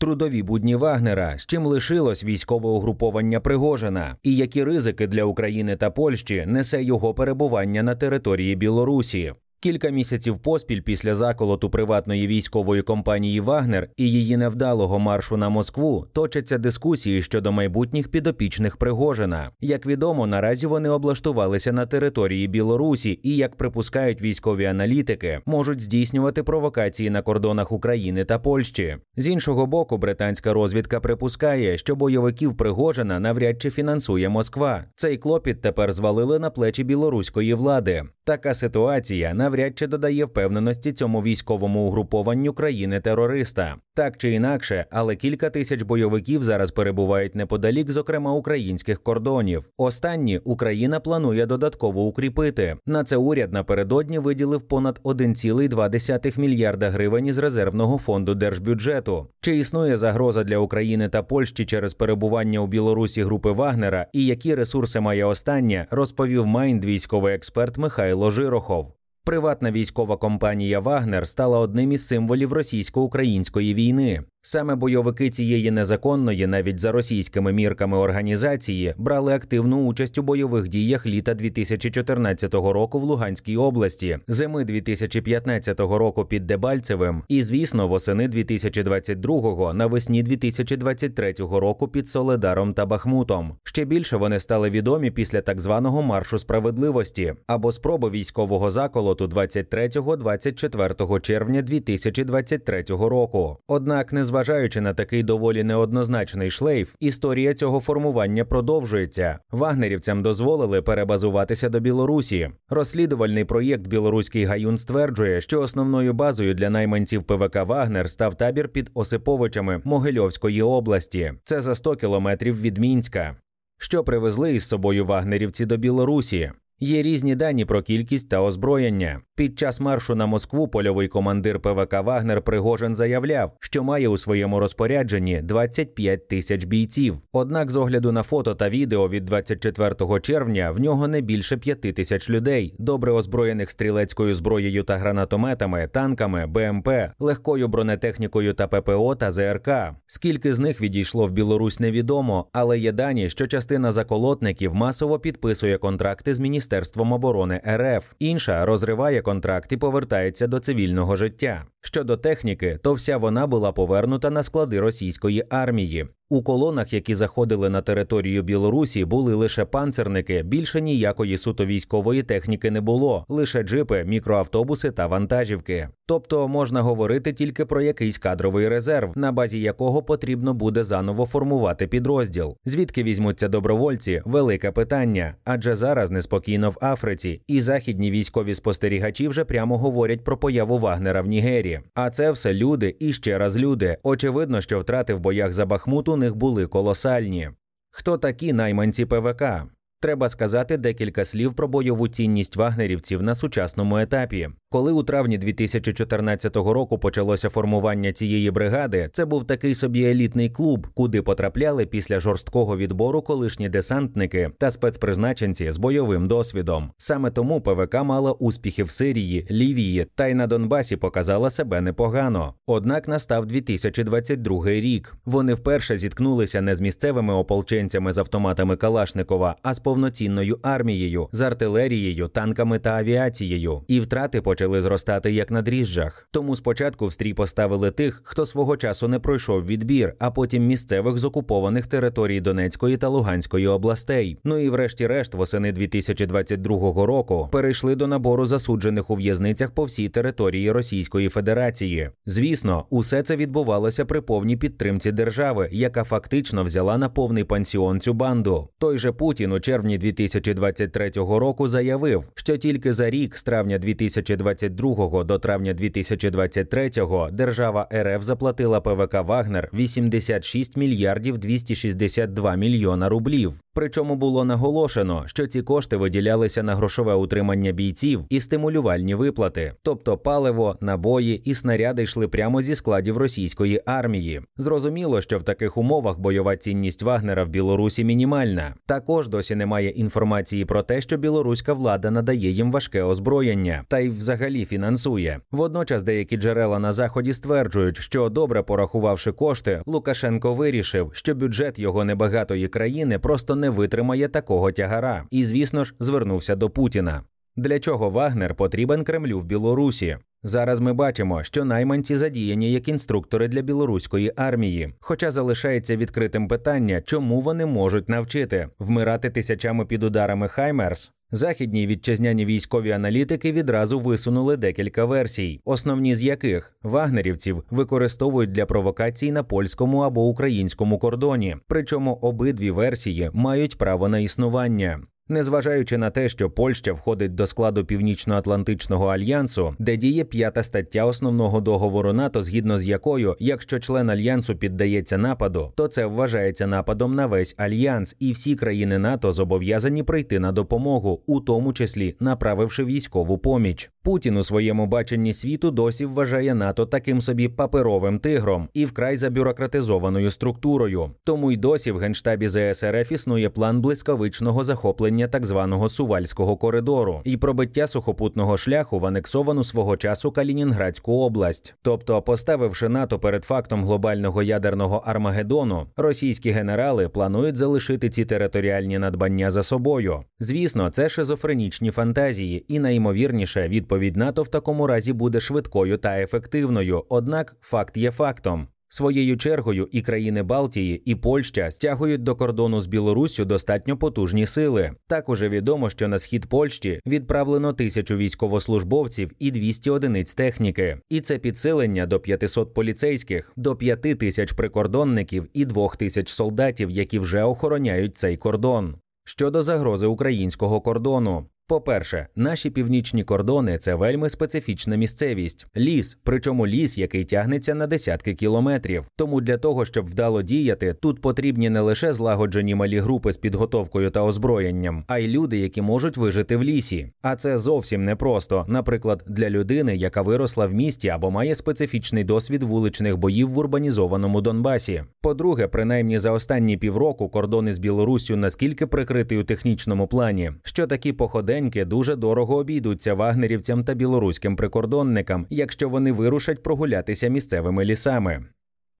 трудові будні Вагнера, з чим лишилось військове угруповання Пригожина, і які ризики для України та Польщі несе його перебування на території Білорусі. Кілька місяців поспіль після заколоту приватної військової компанії Вагнер і її невдалого маршу на Москву точаться дискусії щодо майбутніх підопічних Пригожина. Як відомо, наразі вони облаштувалися на території Білорусі і, як припускають військові аналітики, можуть здійснювати провокації на кордонах України та Польщі. З іншого боку, британська розвідка припускає, що бойовиків Пригожина навряд чи фінансує Москва. Цей клопіт тепер звалили на плечі білоруської влади. Така ситуація навряд чи додає впевненості цьому військовому угрупованню країни-терориста. Так чи інакше, але кілька тисяч бойовиків зараз перебувають неподалік, зокрема українських кордонів. Останні Україна планує додатково укріпити. На це уряд напередодні виділив понад 1,2 мільярда гривень із резервного фонду держбюджету. Чи існує загроза для України та Польщі через перебування у Білорусі групи Вагнера і які ресурси має остання, розповів Майнд військовий експерт Михайло Жирохов. Приватна військова компанія Вагнер стала одним із символів російсько-української війни. Саме бойовики цієї незаконної, навіть за російськими мірками організації, брали активну участь у бойових діях літа 2014 року в Луганській області, зими 2015 року під Дебальцевим, і, звісно, восени 2022-го, навесні 2023 року під Соледаром та Бахмутом. Ще більше вони стали відомі після так званого маршу справедливості або спроби військового заколоту 23-24 червня 2023 року. Однак не Незважаючи на такий доволі неоднозначний шлейф, історія цього формування продовжується. Вагнерівцям дозволили перебазуватися до Білорусі. Розслідувальний проєкт Білоруський гаюн стверджує, що основною базою для найманців ПВК Вагнер став табір під Осиповичами Могильовської області. Це за 100 кілометрів від Мінська. Що привезли із собою вагнерівці до Білорусі? Є різні дані про кількість та озброєння. Під час маршу на Москву польовий командир ПВК Вагнер Пригожин заявляв, що має у своєму розпорядженні 25 тисяч бійців. Однак, з огляду на фото та відео від 24 червня в нього не більше 5 тисяч людей, добре озброєних стрілецькою зброєю та гранатометами, танками, БМП, легкою бронетехнікою та ППО та ЗРК. Скільки з них відійшло в Білорусь, невідомо, але є дані, що частина заколотників масово підписує контракти з міністерством оборони РФ. Інша розриває контракт і повертається до цивільного життя. Щодо техніки, то вся вона була повернута на склади російської армії. У колонах, які заходили на територію Білорусі, були лише панцерники. Більше ніякої суто військової техніки не було, лише джипи, мікроавтобуси та вантажівки. Тобто можна говорити тільки про якийсь кадровий резерв, на базі якого потрібно буде заново формувати підрозділ. Звідки візьмуться добровольці? Велике питання, адже зараз неспокійно в Африці, і західні військові спостерігачі вже прямо говорять про появу Вагнера в Нігері. А це все люди і ще раз люди. Очевидно, що втрати в боях за Бахмуту них були колосальні. Хто такі найманці ПВК? Треба сказати декілька слів про бойову цінність вагнерівців на сучасному етапі. Коли у травні 2014 року почалося формування цієї бригади, це був такий собі елітний клуб, куди потрапляли після жорсткого відбору колишні десантники та спецпризначенці з бойовим досвідом. Саме тому ПВК мала успіхи в Сирії, Лівії та й на Донбасі показала себе непогано. Однак настав 2022 рік. Вони вперше зіткнулися не з місцевими ополченцями з автоматами Калашникова, а з повноцінною армією, з артилерією, танками та авіацією, і втрати почали зростати як на дріжджах. Тому спочатку в стрій поставили тих, хто свого часу не пройшов відбір, а потім місцевих з окупованих територій Донецької та Луганської областей. Ну і, врешті-решт, восени 2022 року перейшли до набору засуджених у в'язницях по всій території Російської Федерації. Звісно, усе це відбувалося при повній підтримці держави, яка фактично взяла на повний пансіон цю банду. Той же Путін у червні червні 2023 року заявив, що тільки за рік з травня 2022 до травня 2023 держава РФ заплатила ПВК Вагнер 86 мільярдів 262 мільйона рублів. Причому було наголошено, що ці кошти виділялися на грошове утримання бійців і стимулювальні виплати, тобто паливо, набої і снаряди йшли прямо зі складів російської армії. Зрозуміло, що в таких умовах бойова цінність Вагнера в Білорусі мінімальна. Також досі немає інформації про те, що білоруська влада надає їм важке озброєння та й взагалі фінансує. Водночас деякі джерела на заході стверджують, що добре порахувавши кошти, Лукашенко вирішив, що бюджет його небагатої країни просто не витримає такого тягара, і, звісно ж, звернувся до Путіна. Для чого Вагнер потрібен Кремлю в Білорусі? Зараз ми бачимо, що найманці задіяні як інструктори для білоруської армії. Хоча залишається відкритим питання, чому вони можуть навчити вмирати тисячами під ударами Хаймерс. Західні вітчизняні військові аналітики відразу висунули декілька версій, основні з яких вагнерівців використовують для провокацій на польському або українському кордоні. Причому обидві версії мають право на існування. Незважаючи на те, що Польща входить до складу Північно-Атлантичного альянсу, де діє п'ята стаття основного договору НАТО, згідно з якою, якщо член альянсу піддається нападу, то це вважається нападом на весь альянс, і всі країни НАТО зобов'язані прийти на допомогу, у тому числі направивши військову поміч. Путін у своєму баченні світу досі вважає НАТО таким собі паперовим тигром і вкрай забюрократизованою структурою. Тому й досі в генштабі ЗСРФ існує план блискавичного захоплення так званого сувальського коридору і пробиття сухопутного шляху в анексовану свого часу Калінінградську область. Тобто, поставивши НАТО перед фактом глобального ядерного армагеддону, російські генерали планують залишити ці територіальні надбання за собою. Звісно, це шизофренічні фантазії, і найімовірніше відповідь НАТО в такому разі буде швидкою та ефективною. Однак факт є фактом. Своєю чергою і країни Балтії, і Польща стягують до кордону з Білоруссю достатньо потужні сили. Також відомо, що на схід Польщі відправлено тисячу військовослужбовців і 200 одиниць техніки. І це підсилення до 500 поліцейських, до 5 тисяч прикордонників і 2 тисяч солдатів, які вже охороняють цей кордон. Щодо загрози українського кордону, по-перше, наші північні кордони це вельми специфічна місцевість, ліс, причому ліс, який тягнеться на десятки кілометрів. Тому для того, щоб вдало діяти, тут потрібні не лише злагоджені малі групи з підготовкою та озброєнням, а й люди, які можуть вижити в лісі. А це зовсім непросто, наприклад, для людини, яка виросла в місті або має специфічний досвід вуличних боїв в урбанізованому Донбасі. По-друге, принаймні за останні півроку кордони з Білоруссю наскільки прикриті у технічному плані, що такі походи маленьке дуже дорого обійдуться вагнерівцям та білоруським прикордонникам, якщо вони вирушать прогулятися місцевими лісами.